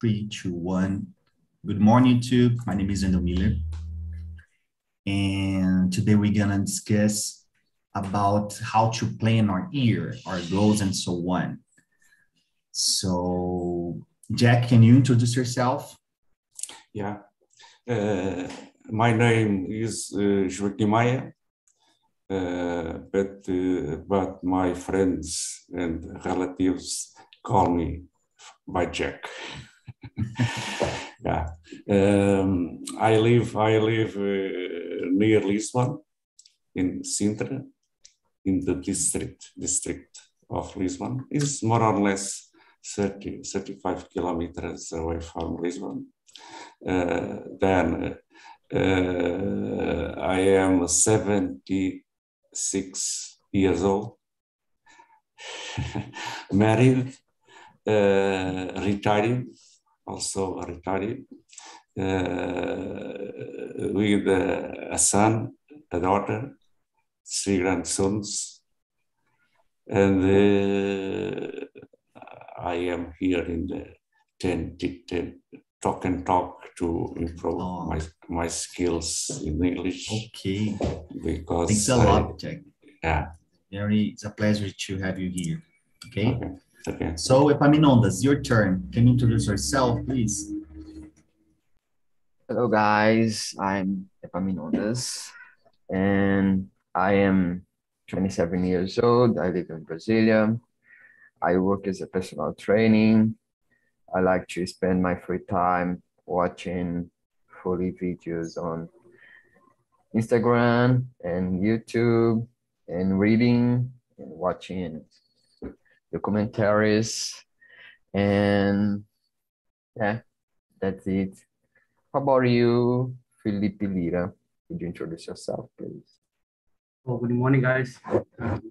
Three, two, one. Good morning, to My name is Endo Miller. And today we're gonna discuss about how to plan our year, our goals, and so on. So, Jack, can you introduce yourself? Yeah. Uh, my name is uh, Joaquim Maia, uh, but, uh, but my friends and relatives call me by Jack. yeah. Um, I live I live uh, near Lisbon, in Sintra, in the district district of Lisbon. It's more or less 30, 35 kilometers away from Lisbon. Uh, then uh, I am 76 years old, married, uh, retired, also retired, uh, with a son, a daughter, three grandsons, and uh, I am here in the 10, 10 talk and talk to improve oh. my my skills in English. Okay. Because thanks a lot, Jack. Yeah. Very, it's a pleasure to have you here. Okay. Okay. Okay. So, Epaminondas, your turn. Can you introduce yourself, please? Hello, guys. I'm Epaminondas, and I am 27 years old. I live in Brasilia. I work as a personal training. I like to spend my free time watching fully videos on Instagram and YouTube and reading and watching documentaries. And yeah, that's it. How about you, Felipe Lira? Could you introduce yourself, please? Oh, good morning, guys. Um,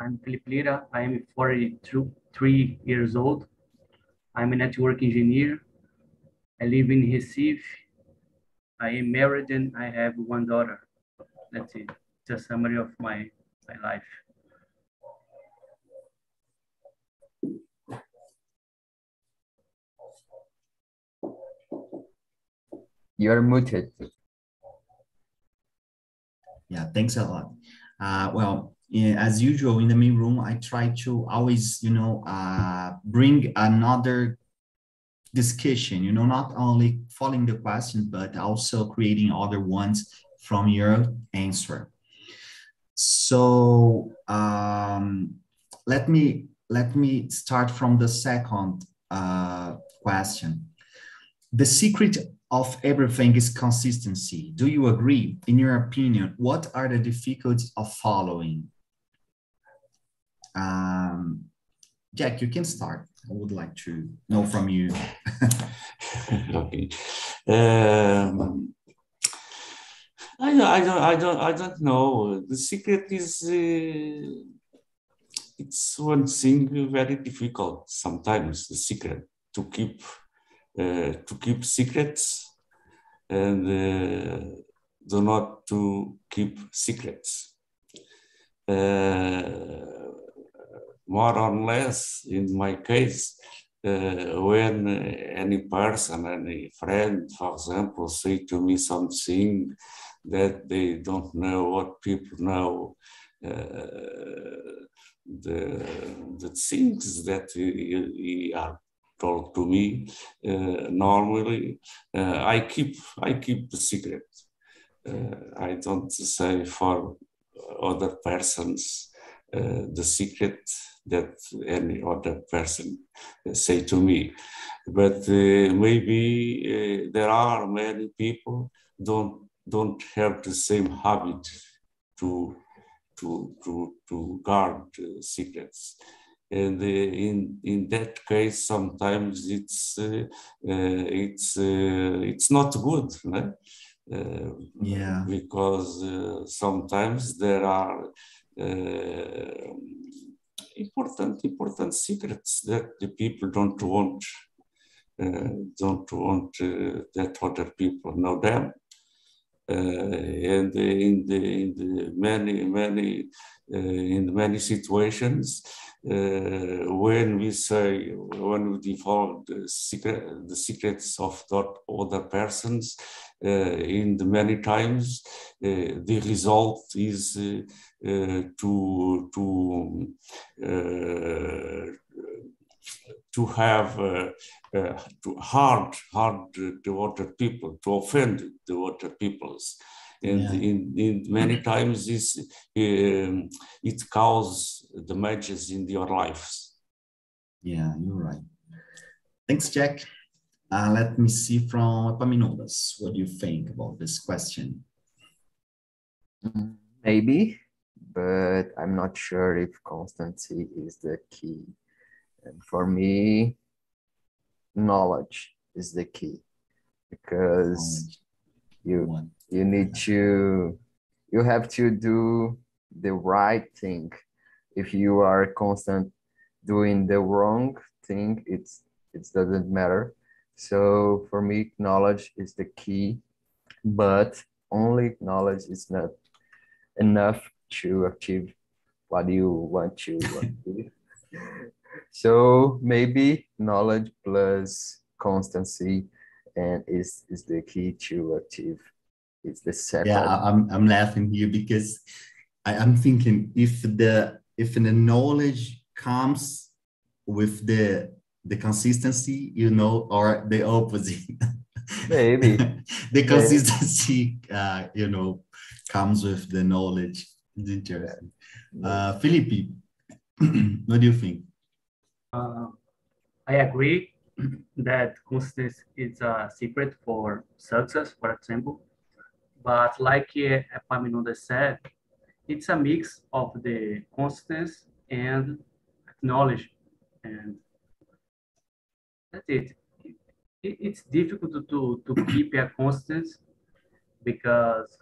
I'm Felipe Lira. I am 43 years old. I'm a network engineer. I live in Recife. I am married and I have one daughter. That's it. It's a summary of my, my life. You're muted. Yeah, thanks a lot. Uh, well, as usual in the main room, I try to always, you know, uh, bring another discussion, you know, not only following the question, but also creating other ones from your answer. So um, let me let me start from the second uh, question. The secret of everything is consistency. Do you agree? In your opinion, what are the difficulties of following? Um, Jack, you can start. I would like to know from you. okay. Um, I, I don't I don't I don't know. The secret is uh, it's one thing very difficult sometimes. The secret to keep uh, to keep secrets and uh, do not to keep secrets. Uh, more or less in my case, uh, when any person, any friend, for example, say to me something that they don't know what people know, uh, the, the things that he, he are told to me, uh, normally uh, I keep I keep the secret. Uh, I don't say for other persons the secret that any other person say to me. But uh, maybe uh, there are many people don't don't have the same habit to to to to guard uh, secrets. And in in that case, sometimes it's it's it's not good. Uh, yeah because uh, sometimes there are uh, important, important secrets that the people don't want, uh, don't want uh, that other people know them. and in the, in the many, many, in many situations, uh, when we say when we divulge the secret the secrets of other persons uh, in the many times uh, the result is to to to have uh, uh, to hard hard the water people to offend the water peoples and yeah. in, in many times this um, it causes damages in your lives yeah you're right thanks jack uh, let me see from Epaminondas. What do you think about this question? Maybe, but I'm not sure if constancy is the key. And for me, knowledge is the key because you you need to you have to do the right thing. If you are constant doing the wrong thing it's it doesn't matter. So for me knowledge is the key but only knowledge is not enough to achieve what you want to achieve. So maybe knowledge plus constancy and is is the key to achieve it's the second. Yeah, I'm I'm laughing here because I, I'm thinking if the if the knowledge comes with the the consistency, you know, or the opposite. Maybe the consistency, uh, you know, comes with the knowledge. It's interesting. Uh, Felipe, what do you think? Uh, I agree that consistency is a secret for success, for example. But like Epaminondas said, it's a mix of the constance and knowledge. And that's it. it it's difficult to, to keep a constant because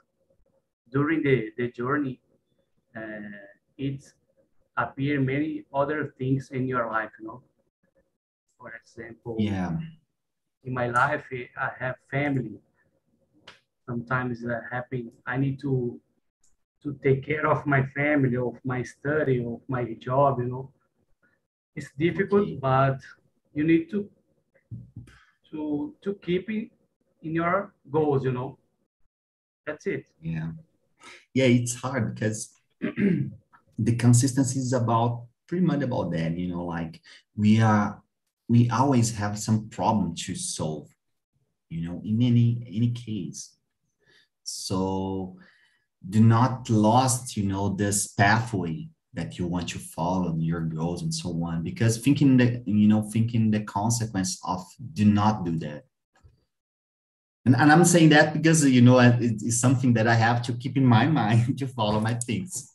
during the, the journey, uh, it's appear many other things in your life, you know. For example, yeah. in my life, eh, I have family, sometimes uh, that happens. I need to to take care of my family, of my study, of my job. You know, it's difficult, but you need to to to keep it in your goals. You know, that's it. Yeah, yeah, it's hard because the consistency is about pretty much about that. You know, like we are we always have some problem to solve you know in any any case. So do not lost, you know, this pathway that you want to follow your goals and so on because thinking the you know thinking the consequence of do not do that. And, and i'm saying that because you know it's something that i have to keep in my mind to follow my things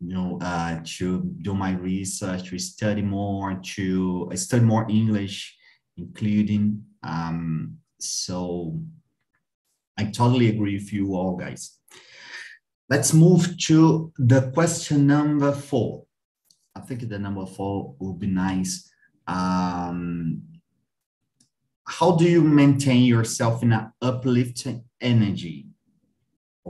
you know uh, to do my research to study more to study more english including um, so I totally agree with you all, guys. Let's move to the question number four. I think the number four will be nice. Um, how do you maintain yourself in an uplifting energy?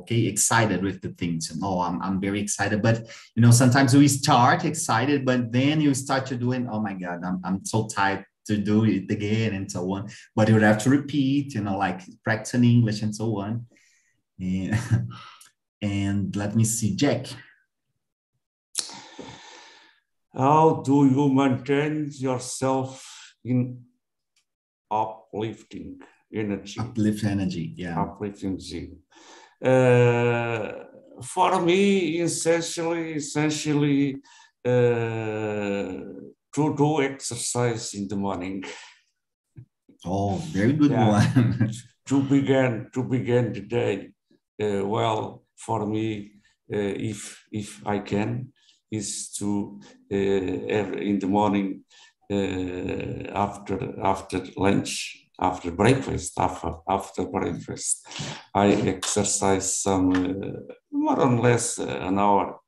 Okay, excited with the things. And oh, I'm, I'm very excited. But you know, sometimes we start excited, but then you start to doing, oh my God, I'm, I'm so tired to do it again and so on. But you would have to repeat, you know, like practicing English and so on. And, and let me see, Jack. How do you maintain yourself in uplifting energy? Uplift energy, yeah. Uplifting energy. Uh, for me, essentially, essentially, uh, to do exercise in the morning. Oh, very good yeah. one. to begin to begin the day uh, well for me, uh, if if I can, is to uh, in the morning uh, after after lunch after breakfast after after breakfast I exercise some uh, more or less an hour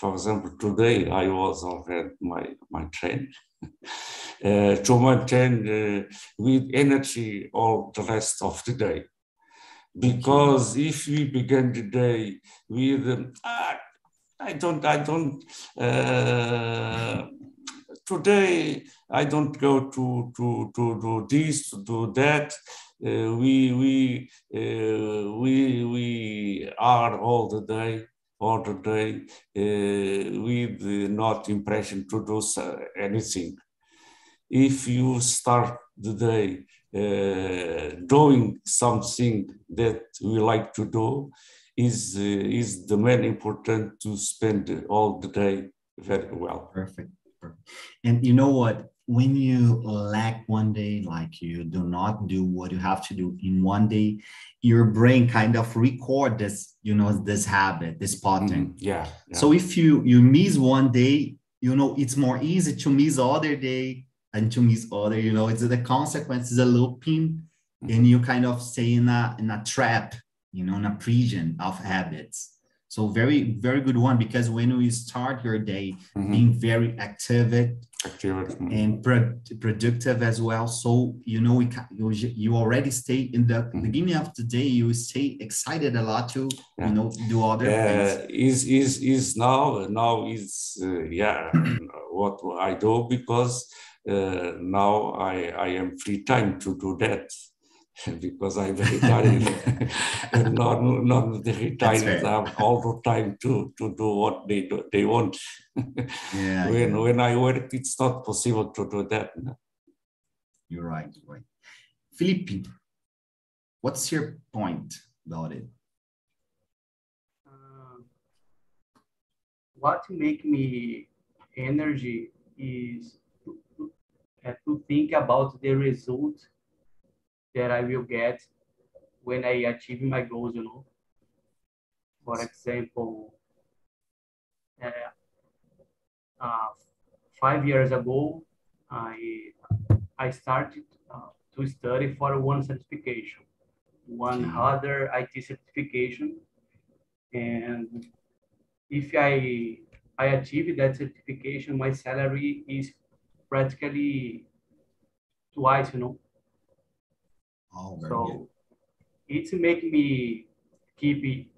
for example, today I was already my, my train uh, to maintain uh, with energy all the rest of the day. because if we begin the day with um, ah, I don't I don't uh, today I don't go to to to do this to do that. Uh, we we uh, we we are all the day all the day uh, with not impression to do anything. If you start the day uh, doing something that we like to do is uh, is the main important to spend all the day very well. Perfect. And you know what? When you lack one day, like you do not do what you have to do in one day, your brain kind of record this, you know, this habit, this pattern. Mm, yeah, yeah. So if you you miss one day, you know, it's more easy to miss other day and to miss other you know it's the consequence is a looping mm-hmm. and you kind of stay in a in a trap you know in a prison of habits so very very good one because when you start your day mm-hmm. being very active. And pro- productive as well so you know you, you already stay in the mm-hmm. beginning of the day you stay excited a lot to yeah. you know do other uh, things is is is now now is uh, yeah what i do because uh, now I, I am free time to do that because I'm retired and not, not the retired have all the time to, to do what they do, they want. yeah, when, yeah. when I work, it's not possible to do that. You're right, you're right. Felipe, what's your point about it? Uh, what make me energy is to have to think about the result that I will get when I achieve my goals, you know. For example, uh, uh, five years ago, I, I started uh, to study for one certification, one mm-hmm. other IT certification. And if I, I achieve that certification, my salary is practically twice, you know. Oh, so good. it's make me keep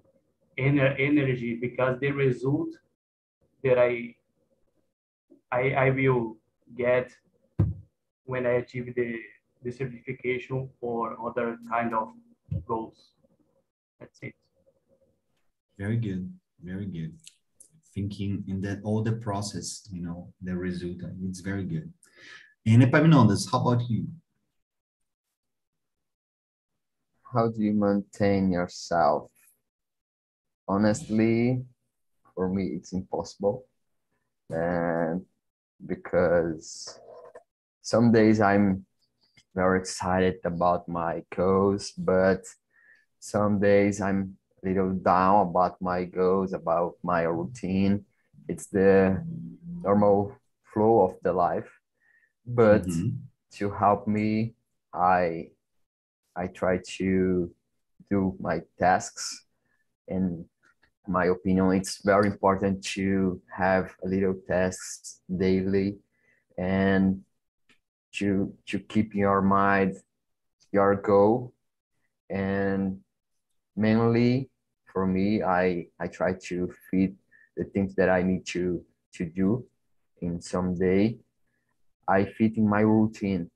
ener- energy because the result that I, I I will get when I achieve the the certification or other kind of goals. That's it. Very good. Very good thinking in that all the process, you know, the result. It's very good. And Epaminondas, how about you? How do you maintain yourself? Honestly, for me, it's impossible. And because some days I'm very excited about my goals, but some days I'm a little down about my goals, about my routine. It's the normal flow of the life. But mm-hmm. to help me, I I try to do my tasks. In my opinion, it's very important to have a little tasks daily and to to keep your mind your goal and mainly for me, I, I try to fit the things that I need to, to do in some day. I fit in my routine.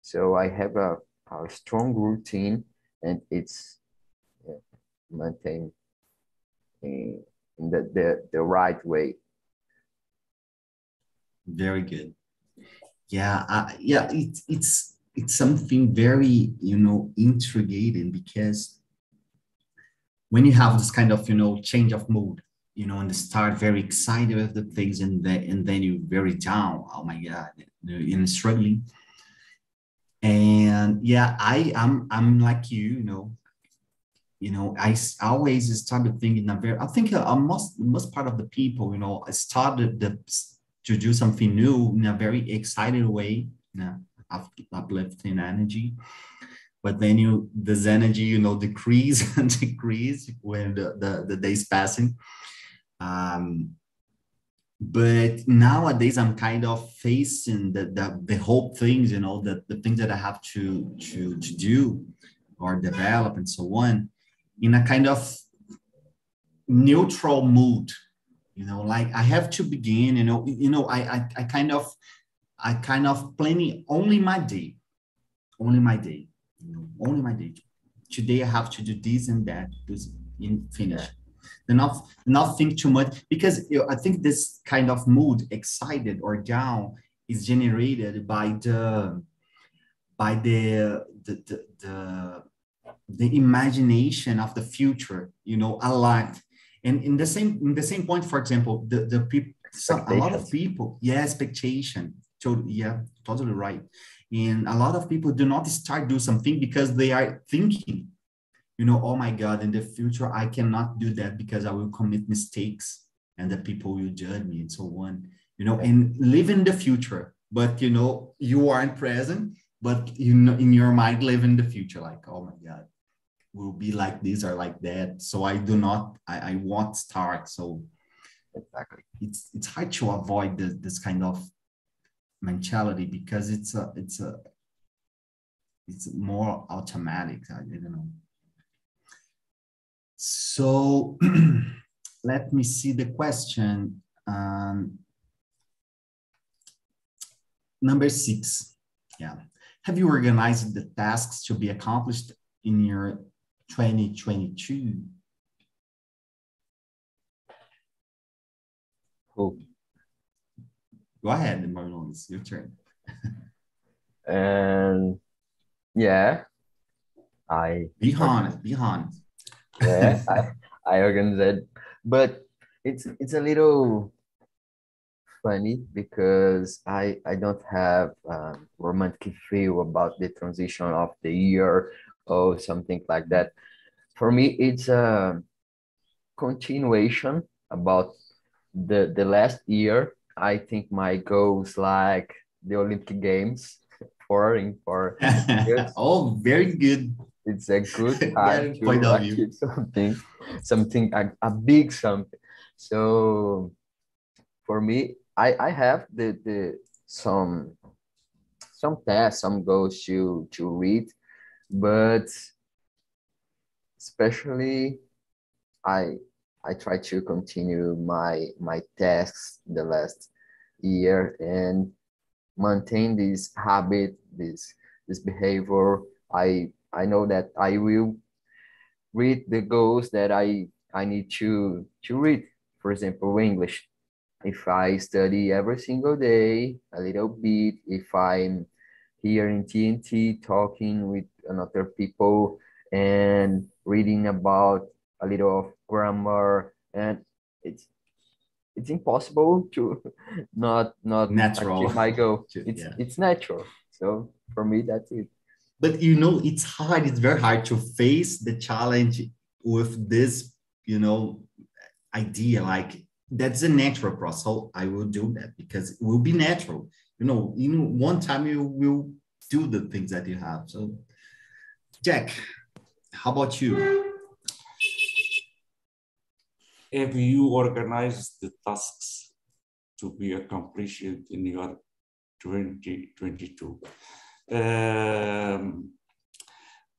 So I have a, a strong routine and it's yeah, maintained in, in the, the, the right way. Very good. Yeah, uh, yeah, it's it's it's something very you know intriguing because when you have this kind of you know change of mood you know the start very excited with the things and then and then you're very down oh my god and struggling and yeah i i'm i'm like you you know. You know i always started thinking a very i think a, a most most part of the people you know I started the, to do something new in a very excited way. You know, uplifting energy. But then you this energy you know decrease and decrease when the, the, the days passing. Um, but nowadays i'm kind of facing the, the the whole things you know the, the things that i have to to to do or develop and so on in a kind of neutral mood you know like i have to begin you know you know i i, I kind of i kind of planning only my day only my day you know only my day. Today i have to do this and that this in finish yeah. not not think too much because you know, i think this kind of mood excited or down is generated by the by the the, the, the the imagination of the future you know a lot and in the same in the same point for example the the people a lot of people yeah expectation totally yeah totally right and a lot of people do not start do something because they are thinking you know oh my god in the future i cannot do that because i will commit mistakes and the people will judge me and so on you know and live in the future but you know you aren't present but you know in your mind live in the future like oh my god will be like this or like that. So I do not, I, I won't start. So exactly, it's it's hard to avoid the, this kind of mentality because it's a it's a it's more automatic. I, I don't know. So let me see the question. Um, number six. Yeah. Have you organized the tasks to be accomplished in your 2022. Cool. Go ahead, Marlon, it's your turn. and yeah, I be honest, be honest. Yeah, I, I organized, but it's it's a little funny because I I don't have um, romantic feel about the transition of the year or something like that. For me, it's a continuation about the the last year. I think my goals like the Olympic Games for in for oh very good. It's a good time to achieve something, something a, a big something. So for me, I I have the the some some tests, some goals to to read but especially I I try to continue my my tasks the last year and maintain this habit, this this behavior. I I know that I will read the goals that I I need to to read. For example, English. If I study every single day a little bit, if I'm here in TNT talking with another people and reading about a little of grammar and it's it's impossible to not not natural my goal it's yeah. it's natural so for me that's it but you know it's hard it's very hard to face the challenge with this you know idea. Like that's a natural process. So i will do that because it will be natural. You know in one time you will do the things that you have. So jack how about you? Have you organized the tasks to be accomplished in your 2022 um,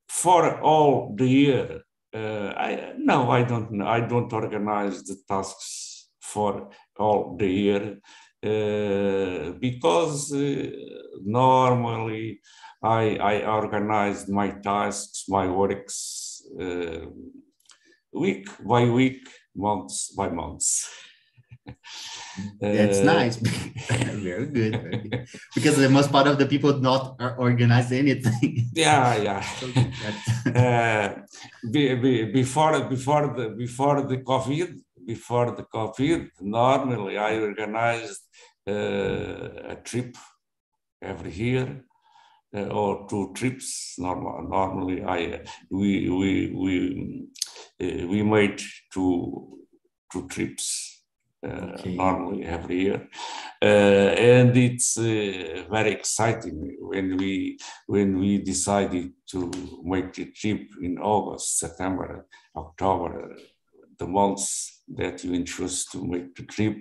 for all the year uh, I no, I don't. I don't organize the tasks for all the year. Uh, because uh, normally I, I organize my tasks, my works uh, week by week, months by months. That's uh, nice. very, good, very good. Because the most part of the people not organize anything. yeah, yeah. uh, be, be, before before the before the COVID, before the COVID, normally I organized uh, a trip every year uh, or two trips. Normal, normally, I we we we uh, we made two two trips. Okay. normally every year uh, and it's uh, very exciting when we when we decided to make the trip in august september october the months that you choose to make the trip.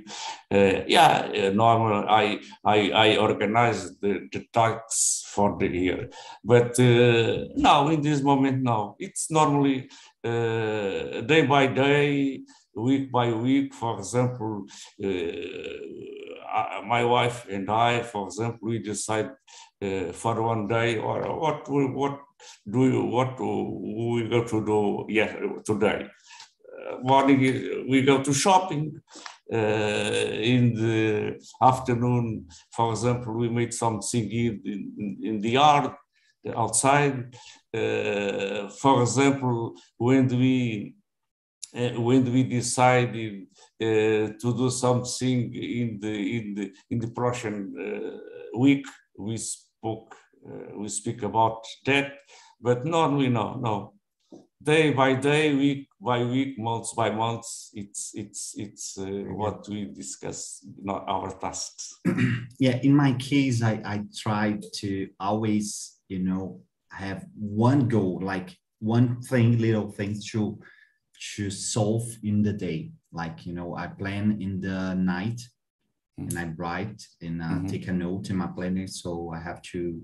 Uh, yeah, uh, normal. I I I organize the, the talks for the year, but uh, now in this moment now it's normally uh, day by day, week by week. For example, uh, my wife and I, for example, we decide uh, for one day or what we, what do you what we go to do yeah today morning we go to shopping. Uh, in the afternoon, for example, we made something in, in, in the yard, outside. Uh, for example, when we uh, when we decided uh, to do something in the in the in the Prussian uh, week, we spoke uh, we speak about that. But normally, no, no day by day, week by week, months by months, it's it's it's uh, what we discuss, not our tasks. yeah, in my case, I I try to always, you know, have one goal, like one thing, little things to to solve in the day. Like you know, I plan in the night, mm-hmm. and I write and uh, mm-hmm. take a note in my planner, so I have to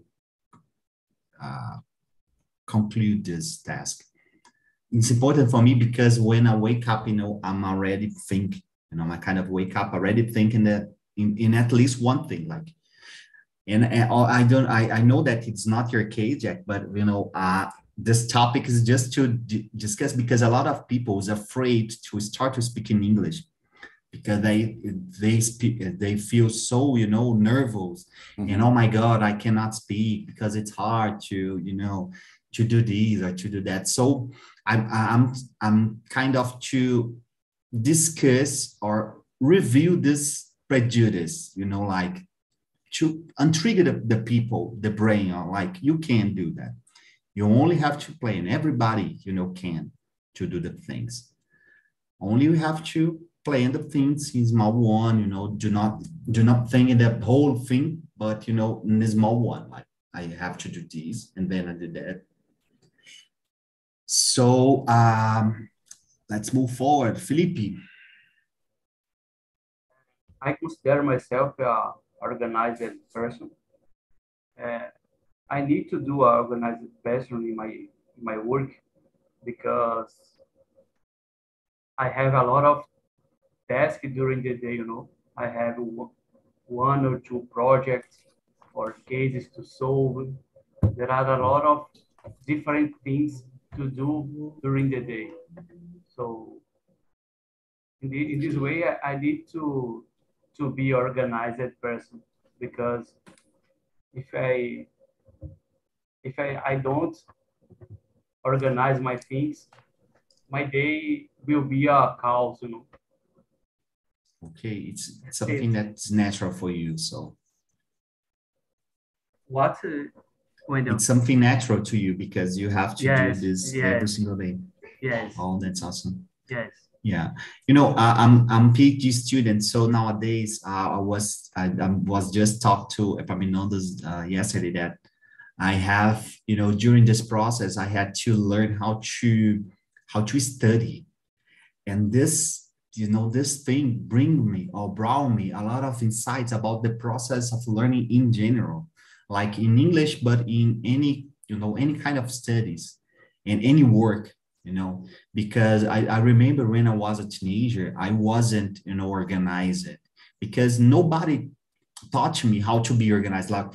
uh, conclude this task it's important for me because when I wake up, you know, I'm already thinking, you know, I kind of wake up already thinking that in, in at least one thing, like, and, and I don't, I, I know that it's not your case, Jack, but you know, uh, this topic is just to discuss because a lot of people is afraid to start to speak in English because they they speak they feel so you know nervous mm-hmm. and oh my god I cannot speak because it's hard to you know to do this or to do that. So I'm I'm I'm kind of to discuss or review this prejudice, you know, like to untrigger the, the people, the brain, or like you can't do that. You only have to play, and everybody, you know, can to do the things. Only you have to plan the things in small one, you know, do not do not think in the whole thing, but you know, in the small one, like I have to do this, and then I did that, so um, let's move forward. Felipe. I consider myself a organized person. Uh, I need to do a organized person in my in my work because I have a lot of tasks during the day. You know, I have one or two projects or cases to solve. There are a lot of different things to do during the day. So in, the, in this way, I, I need to to be organized person because if I if I, I don't organize my things, my day will be a chaos, you know. Okay, it's something that's natural for you, so. What uh, it's something natural to you because you have to yes, do this yes. every single day. Yes. Oh, that's awesome. Yes. Yeah, you know, uh, I'm I'm PhD student, so nowadays uh, I was I, I, was just talked to Epaminondas uh, yesterday that I have you know during this process I had to learn how to how to study, and this you know this thing bring me or brought me a lot of insights about the process of learning in general like in English, but in any, you know, any kind of studies and any work, you know, because I, I remember when I was a teenager, I wasn't, you know, organized because nobody taught me how to be organized. Like,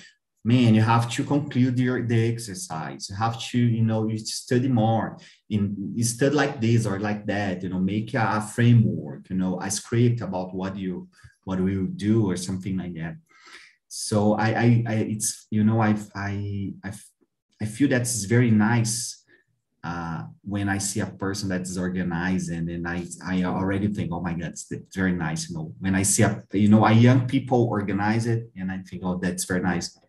man, you have to conclude your the exercise. You have to, you know, you study more. In you study like this or like that, you know, make a, a framework, you know, a script about what you what we will do or something like that so I, I, I it's you know I I I I feel that's very nice uh, when I see a person that is organized and then I I already think oh my god it's, very nice you know when I see a you know a young people organize it and I think oh that's very nice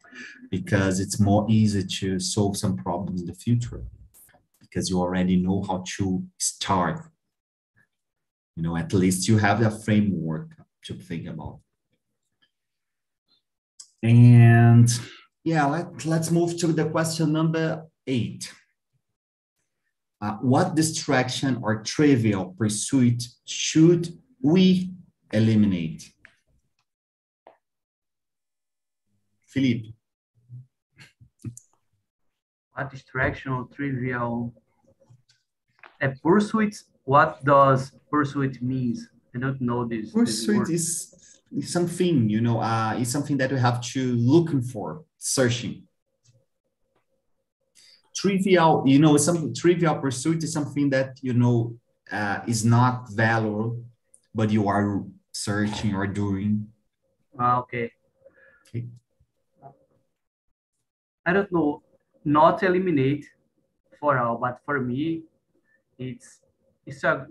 because it's more easy to solve some problems in the future because you already know how to start you know at least you have a framework to think about and yeah, let, let's move to the question number eight. uh, what distraction or trivial pursuit should we eliminate? Felipe. What distraction or trivial? A pursuit, what does pursuit means? I don't know this. Pursuit is is something, you know, uh, it's something that we have to looking for, searching. Trivial, you know, some trivial pursuit is something that, you know, uh, is not valuable, but you are searching or doing. Ah, okay. Okay. I don't know, not eliminate for all, but for me, it's it's a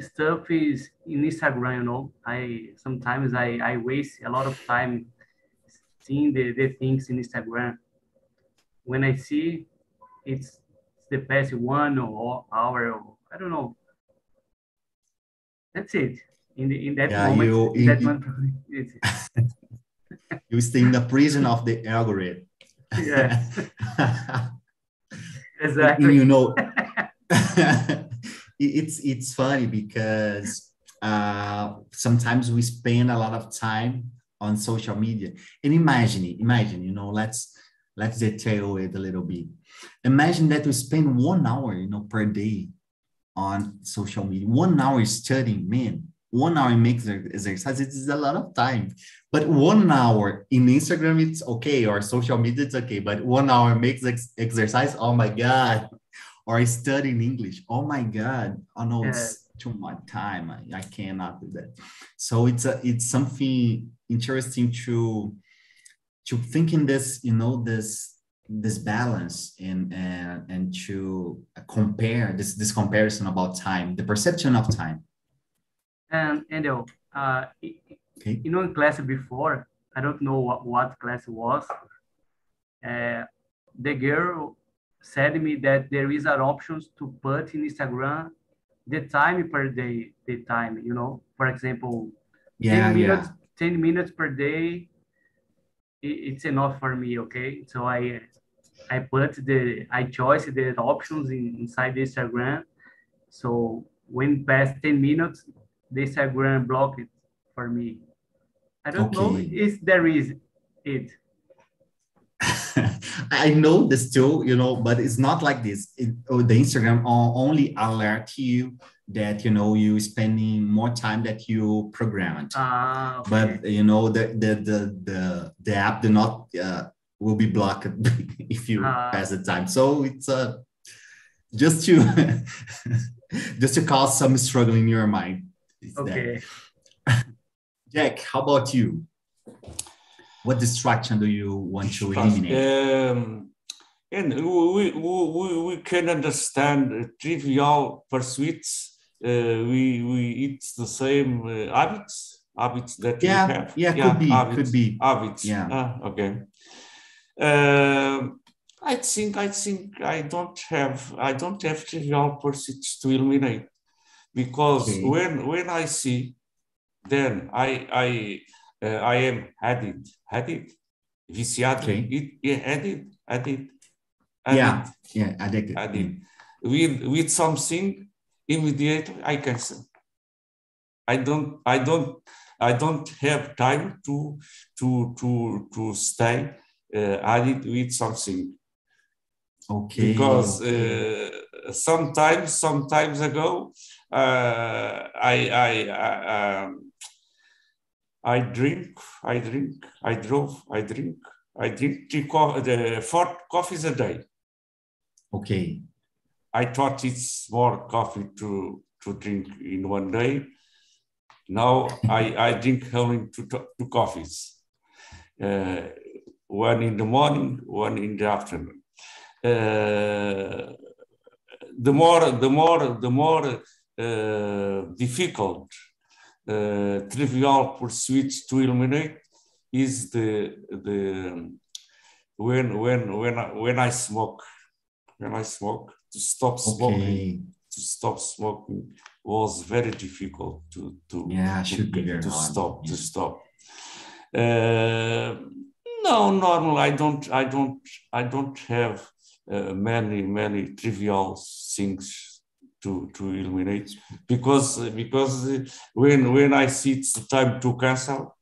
stuff is in Instagram, you know. I sometimes I, I waste a lot of time seeing the, the things in Instagram. When I see it's the past one or hour, or, I don't know. That's it. In the in that Yeah, moment, you- that moment, it's, You stay in the prison of the algorithm. Yeah, exactly. you know it's it's funny because uh, sometimes we spend a lot of time on social media. And imagine imagine you know let's let's detail it a little bit. Imagine that we spend one hour you know per day on social media one hour studying man one hour makes exercise it is a lot of time. But one hour in instagram it's okay or social media it's okay but one hour makes ex- exercise oh my god. Or I studying english oh my god. Oh no it's too much time I, I cannot do that. So it's a it's something interesting to to think in this you know this this balance and and and to compare this this comparison about time the perception of time And and uh, uh, okay you know, in class before, I don't know what, what class it was. Uh, the girl said to me that there is an options to put in Instagram the time per day, the time, you know, for example, yeah 10 minutes, yeah 10 minutes per day, it's enough for me, okay? So I I put the, I choose the options in, inside the Instagram. So when past 10 minutes, Instagram block it for me. I don't know if there is it. I know this too, you know, but it's not like this. It, oh, the Instagram only alert you that you know you spending more time that you programmed. Ah, okay. But you know the the the the, the app do not uh, will be blocked if you Ah. pass the time. So it's uh, just to just to cause some struggle in your mind. It's that. okay. Jack, how about you? What distraction do you want to eliminate? Um, and we, we, we, we can understand trivial pursuits. Uh, we, we it's the same uh, habits, habits that Yeah, we have. yeah, could be, habits, could be. habits. Yeah. Ah, okay. Um, I think I think I don't have I don't have trivial pursuits to eliminate because Okay. when when I see, then I I uh, I am added added viciado Okay. it, yeah, added added Yeah. Yeah, addicted. added with with something immediately I cancel. I don't I don't I don't have time to to to to stay uh, added with something Okay. because uh, sometimes sometimes ago uh, I I I, um, I drink I drink I drove I drink I drink three co- the four coffees a day. okay. I thought it's more coffee to to drink in one day. Now I I drink only two, two coffees, uh, one in the morning, one in the afternoon. Uh, the more the more the more difficult uh, trivial pursuits to eliminate is the the when when when I, when I smoke when I smoke to stop smoking Okay. to stop smoking was very difficult to to Yeah, to, should be get- very to stop to stop. Uh, no, normal. I don't. I don't. I don't have uh, many many trivial things to to eliminate because because when when I see it's time to cancel,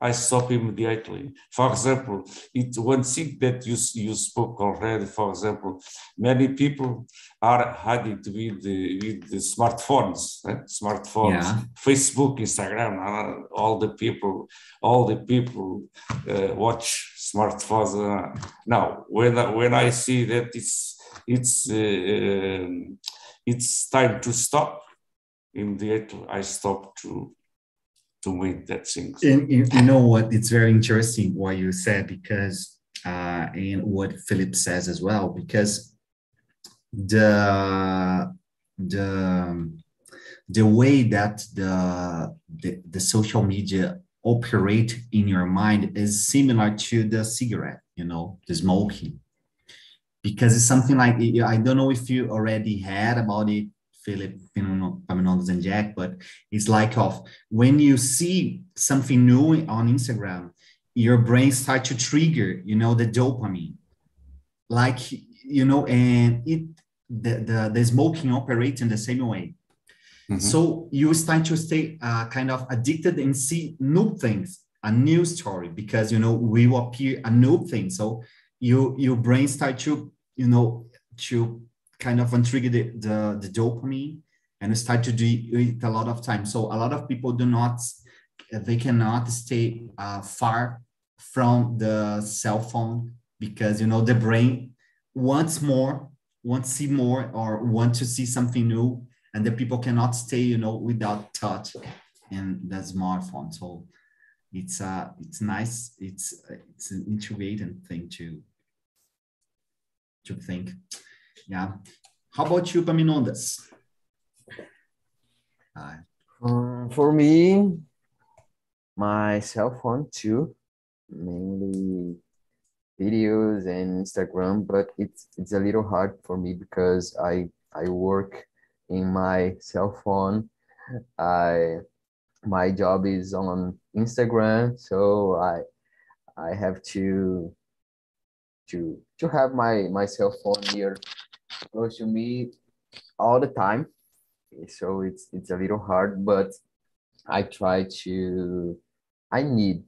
I stop immediately. For example, it's one thing that you, you spoke already. For example, many people are addicted with the, with the smartphones, eh? smartphones, yeah. Facebook, Instagram, uh, all the people, all the people uh, watch smartphones. Uh, now, when I, when I see that it's it's uh, um, it's time to stop, In the end, I stop to to make that things. And you, you know what? It's very interesting what you said because, uh, and what Philip says as well, because the the the way that the, the the social media operate in your mind is similar to the cigarette, you know, the smoking. Because it's something like I don't know if you already had about it Philip Epaminondas and Jack, but it's like of when you see something new on Instagram, your brain start to trigger, you know, the dopamine. Like, you know, and it the the, the smoking operates in the same way. Mm-hmm. So you start to stay uh, kind of addicted and see new things, a new story, because you know we will appear a new thing. So you your brain start to you know to kind of untrigger the, the, the dopamine and start to do it a lot of time. So a lot of people do not, they cannot stay uh, far from the cell phone because, you know, the brain wants more, wants to see more or want to see something new. And the people cannot stay, you know, without touch and the smartphone. So it's uh it's nice. It's it's an integrated thing to to think. Yeah. How about you, Paminondas? Um, for me, my cell phone too, mainly videos and Instagram, but it's it's a little hard for me because I I work in my cell phone. I my job is on Instagram, so I I have to to to have my my cell phone here close to me all the time. So it's it's a little hard but i try to i need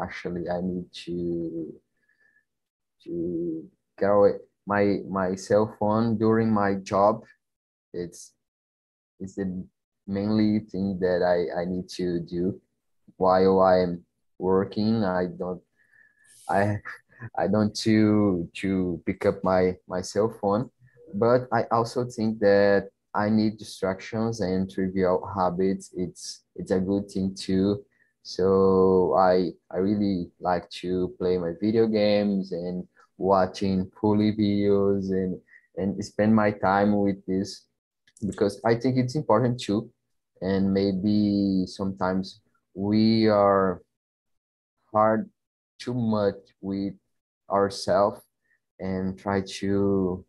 actually i need to to get away my my cell phone during my job. It's it's the mainly thing that i i need to do while i'm working. I don't i i don't to to pick up my my cell phone but I also think that I need distractions and trivial habits. It's it's a good thing too. So I I really like to play my video games and watching fully videos and and spend my time with this because I think it's important too. And maybe sometimes we are hard too much with ourselves and try to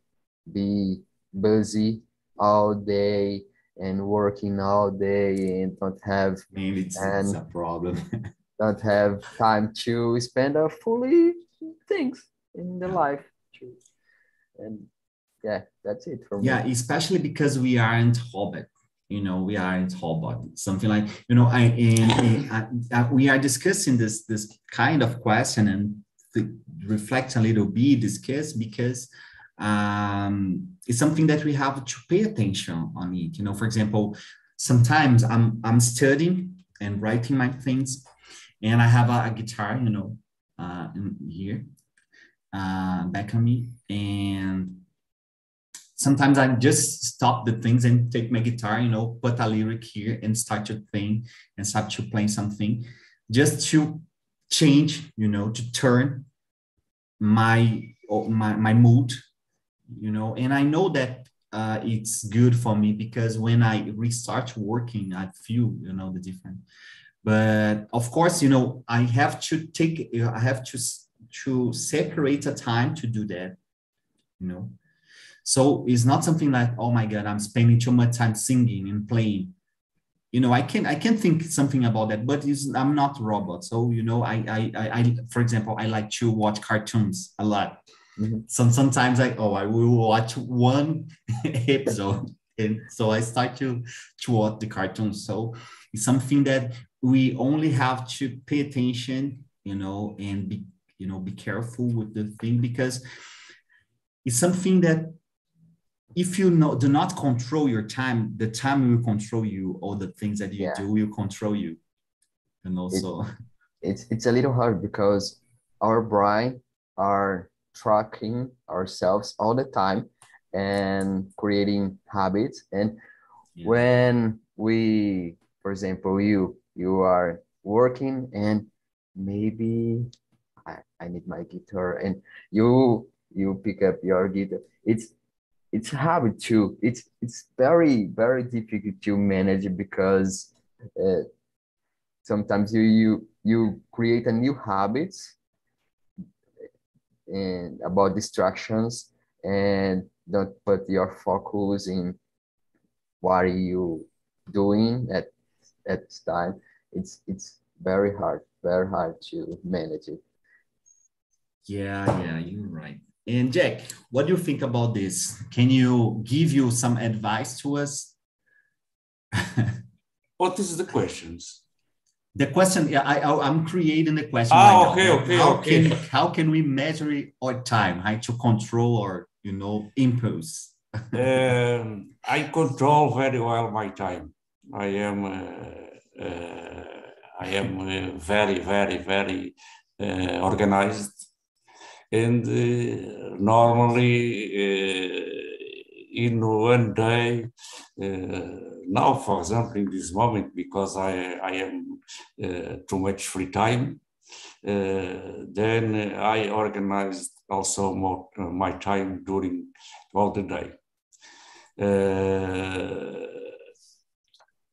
be busy all day and working all day and don't have maybe it's, and it's a problem. don't have time to spend a fully things in the life. And yeah that's it for me. Yeah especially because we aren't hobbit you know we aren't hobbit. Something like you know i and, and uh, we are discussing this this kind of question and reflect a little bit discuss because um, it's something that we have to pay attention on it. You know, for example, sometimes I'm I'm studying and writing my things, and I have a, a guitar, you know, uh, here, uh, back on me, and sometimes I just stop the things and take my guitar, you know, put a lyric here and start to think and start to play something, just to change, you know, to turn my my my mood you know? And i know that uh, it's good for me because when i restart working i feel you know the difference. But of course you know i have to take i have to to separate a time to do that you know? So it's not something like oh my god i'm spending too much time singing and playing you know i can i can think something about that but i'm not a robot so you know I, I i i for example i like to watch cartoons a lot mm-hmm. some sometimes I oh I will watch one episode and so I start to to watch the cartoon. So it's something that we only have to pay attention, you know, and be you know be careful with the thing because it's something that if you know do not control your time, the time will control you. All the things that you yeah. do will control you, and also it, it's it's a little hard because our brain are tracking ourselves all the time and creating habits and yeah. when we for example you you are working and maybe I, I need my guitar and you you pick up your guitar it's it's habit too it's it's very very difficult to manage because uh, sometimes you you you create a new habits and about distractions and don't put your focus in what are you doing at at time. It's it's very hard very hard to manage it. Yeah yeah you're right and jack what do you think about this? Can you give you some advice to us? What is the questions? The question yeah I, I am creating the question ah, right okay now. okay how okay. can how can we measure our time how to control our you know impulse um, i control very well my time. I am uh, uh, i am uh, very very very uh, organized and uh, normally uh, in one day now for example in this moment because i i am uh, too much free time. Uh, then I organized also more, uh, my time during all the day.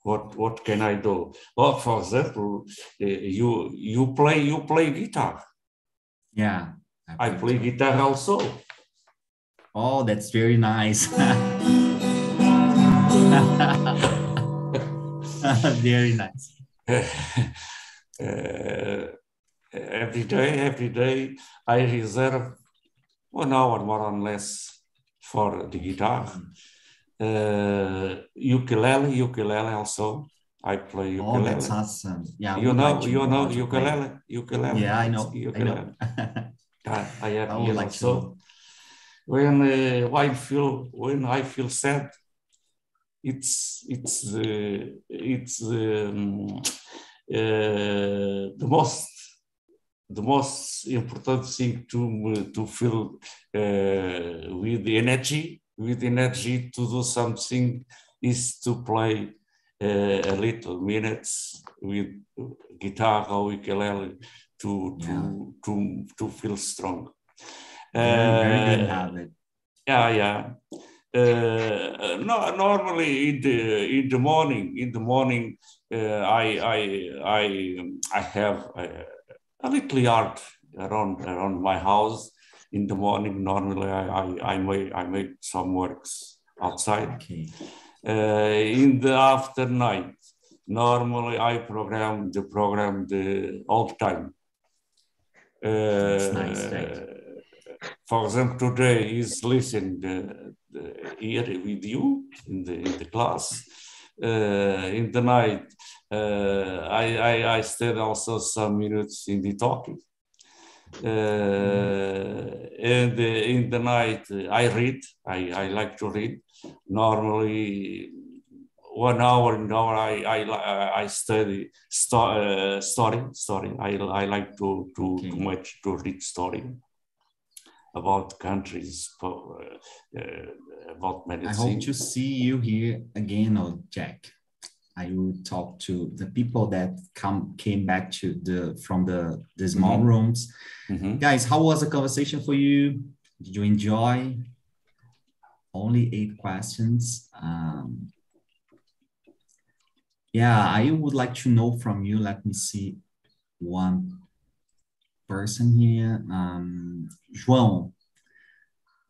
what what can I do? Well, for example, you you play you play guitar. Yeah, I, play guitar also. Oh, that's very nice. very nice. Uh, every day, every day, I reserve one hour more or less for the guitar. Uh, ukulele, ukulele also. I play ukulele. Oh, that's awesome! Yeah, you know, you know ukulele, ukulele. Yeah, I know. Ukulele. I, know. I, have I would like also. To. When uh, I feel when I feel sad, it's it's uh, it's um, uh, the most the most important thing to to feel uh, with energy with energy to do something is to play uh, a little minutes with guitar or ukulele to yeah. to to to feel strong. Very, habit. Yeah, yeah. Uh, no, normally in the in the morning, in the morning, uh, I I I I have a, a little yard around around my house. In the morning, normally I I, I make I make some works outside. Okay. Uh, in the after night, normally I program the program the all the time. Uh, nice, right? For example, today is listening the here with you in the, in the class. Uh, in the night, uh, I, I, I stayed also some minutes in the talking. Uh, and in the night, I read. I, I like to read. Normally, one hour an hour I I, I study sto uh, story story I, I like to to okay. too much to read story about countries, uh, about medicine. I hope to see you here again, oh, Jack. I will talk to the people that come came back to the from the the small mm -hmm. rooms. Mm -hmm. Guys, how was the conversation for you? Did you enjoy? Only eight questions. Um, yeah, I would like to know from you. Let me see one person here. Um, João,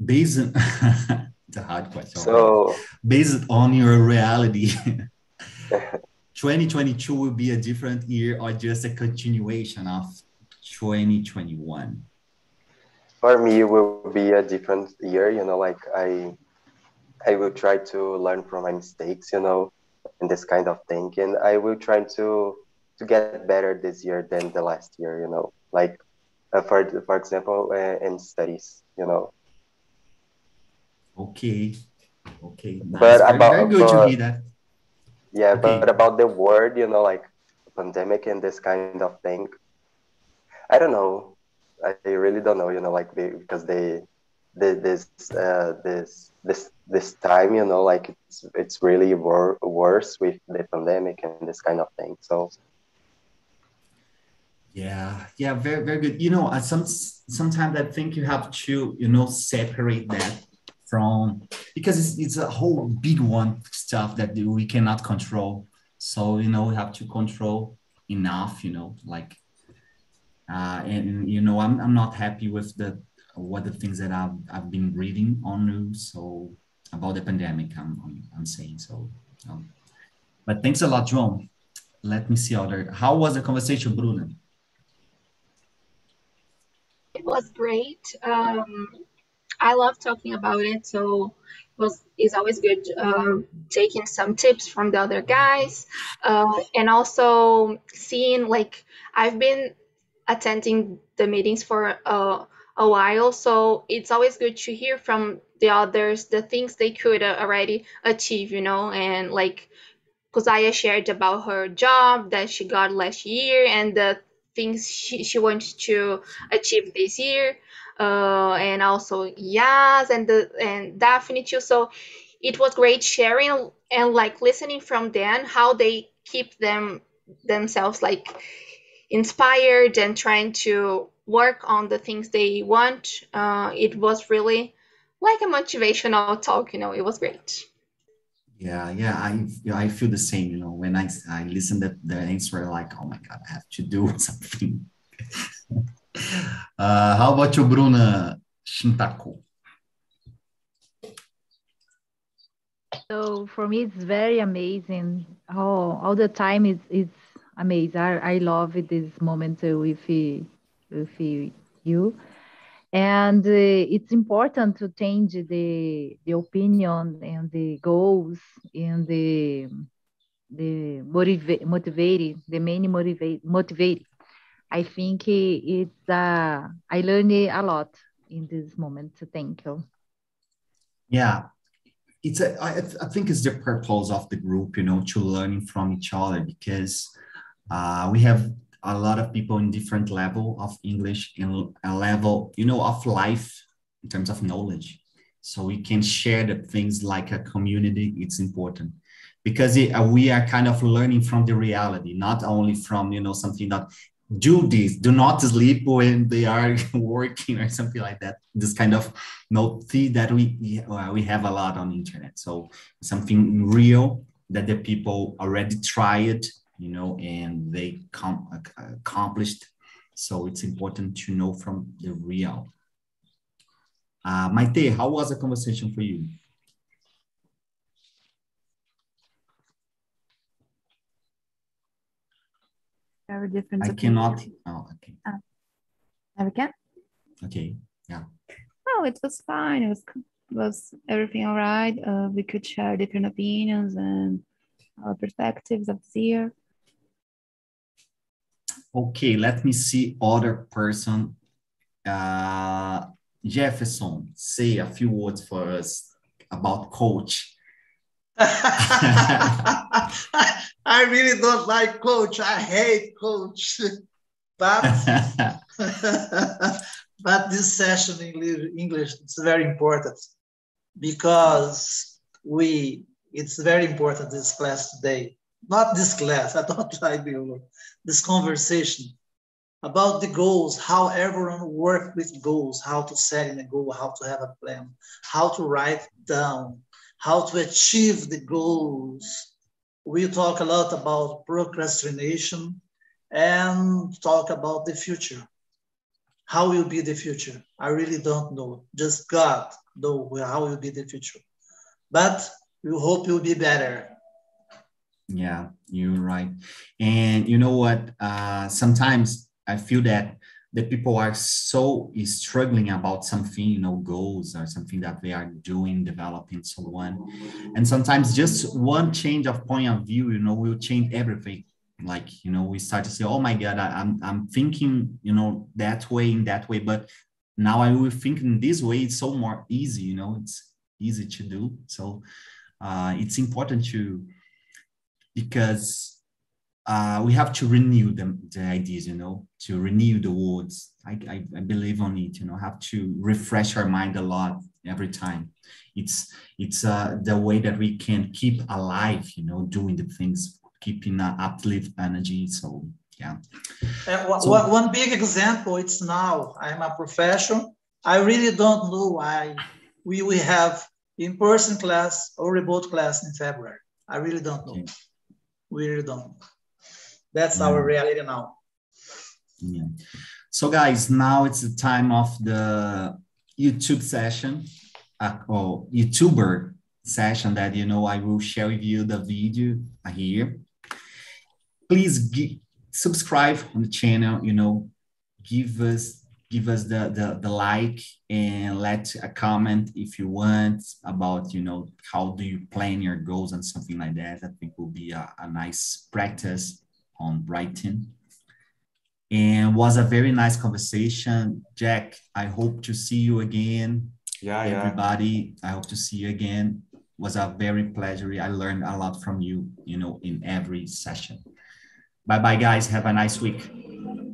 based on, it's a hard question. So, based on your reality, 2022 will be a different year or just a continuation of 2021? for me it will be a different year you know like i i will try to learn from my mistakes you know and this kind of thing and i will try to to get better this year than the last year you know like uh, for for example uh, in studies you know okay okay nice. but very, about very good to hear that Yeah, Okay. but about the word, you know, like pandemic and this kind of thing, I don't know. I really don't know, you know, like they, because they this uh, this this this time, you know, like it's it's really wor- worse with the pandemic and this kind of thing. So Yeah, yeah, very, very good. You know, some sometimes I think you have to, you know, separate that from because it's it's a whole big one stuff that we cannot control. So you know, we have to control enough. You know, like, uh, and you know, I'm I'm not happy with the what the things that I've I've been reading on news. So about the pandemic, I'm I'm, I'm saying so. Um, but thanks a lot, John. Let me see other. How was the conversation, Bruna? It was great. Um, I love talking about it, so it was it's always good um, taking some tips from the other guys, uh, and also seeing like I've been attending the meetings for uh, a while, so it's always good to hear from the others the things they could uh, already achieve, you know, and like Kusaya shared about her job that she got last year and the things she, she wants to achieve this year uh, and also Yas and the and Daphne too. So it was great sharing and like listening from them how they keep them themselves like inspired and trying to work on the things they want. Uh, it was really like a motivational talk. You know, it was great. Yeah, yeah, I yeah, I feel the same. You know, when I I listen to the answer, like, oh my god, I have to do something. uh, how about you, Bruna Shintaku? So for me, it's very amazing. Oh, all the time it's it's amazing. I, I love this moment with with you, and uh, it's important to change the the opinion and the goals and the the motivate motivated the main motivate motivated. I think it's uh, I learned a lot in this moment. So thank you. Yeah, it's a, I, I think it's the purpose of the group, you know, to learning from each other because uh, we have a lot of people in different level of English and a level, you know, of life in terms of knowledge. So we can share the things like a community. It's important because it, uh, we are kind of learning from the reality, not only from you know something that do this, do not sleep when they are working or something like that. This kind of note that we we have a lot on internet. So something real that the people already tried, you know, and they com- accomplished. So it's important to know from the real. Uh, Maite, how was the conversation for you? Very different. I cannot. Oh, okay. A cat? Okay. Yeah. Oh, it was fine. It was was everything all right. Uh, we could share different opinions and our perspectives of this year. Okay, let me see other person. Uh, Jefferson, say a few words for us about coach. I really don't like coach. I hate coach. But but this session in English it's very important because we it's very important this class today. Not this class. I don't like this conversation about the goals, how everyone work with goals, how to set a goal, how to have a plan, how to write down, how to achieve the goals. We talk a lot about procrastination and talk about the future. How will be the future? I really don't know. Just God know how will be the future. But we hope it will be better. Yeah, you're right. And you know what? Uh, sometimes I feel that the people are so struggling about something, you know, goals or something that they are doing, developing, so on. And sometimes just one change of point of view, you know, will change everything. Like, you know, we start to say, oh my God, I, am I'm, I'm thinking, you know, that way, in that way, but now I will think in this way. It's so more easy, you know, it's easy to do. So uh, it's important to, because uh, we have to renew the, the ideas, you know, to renew the words. I, I, I, believe on it, you know, have to refresh our mind a lot every time. It's it's uh, the way that we can keep alive, you know, doing the things, keeping uh, uplift energy. So yeah. Uh, so, one, one big example, it's now I'm a professional. I really don't know why we will have in-person class or remote class in February. I really don't know. Okay. We really don't. That's yeah. our reality now. Yeah. So guys, now it's the time of the YouTube session uh, or YouTuber session that, you know, I will share with you the video here. Please subscribe on the channel, you know, give us give us the, the, the like and let a comment if you want about, you know, how do you plan your goals and something like that. I think will be a, a nice practice on writing. And was a very nice conversation. Jack, I hope to see you again. Yeah, Everybody, yeah. I hope to see you again. Was a very pleasure. I learned a lot from you, you know, in every session. Bye bye, guys. Have a nice week.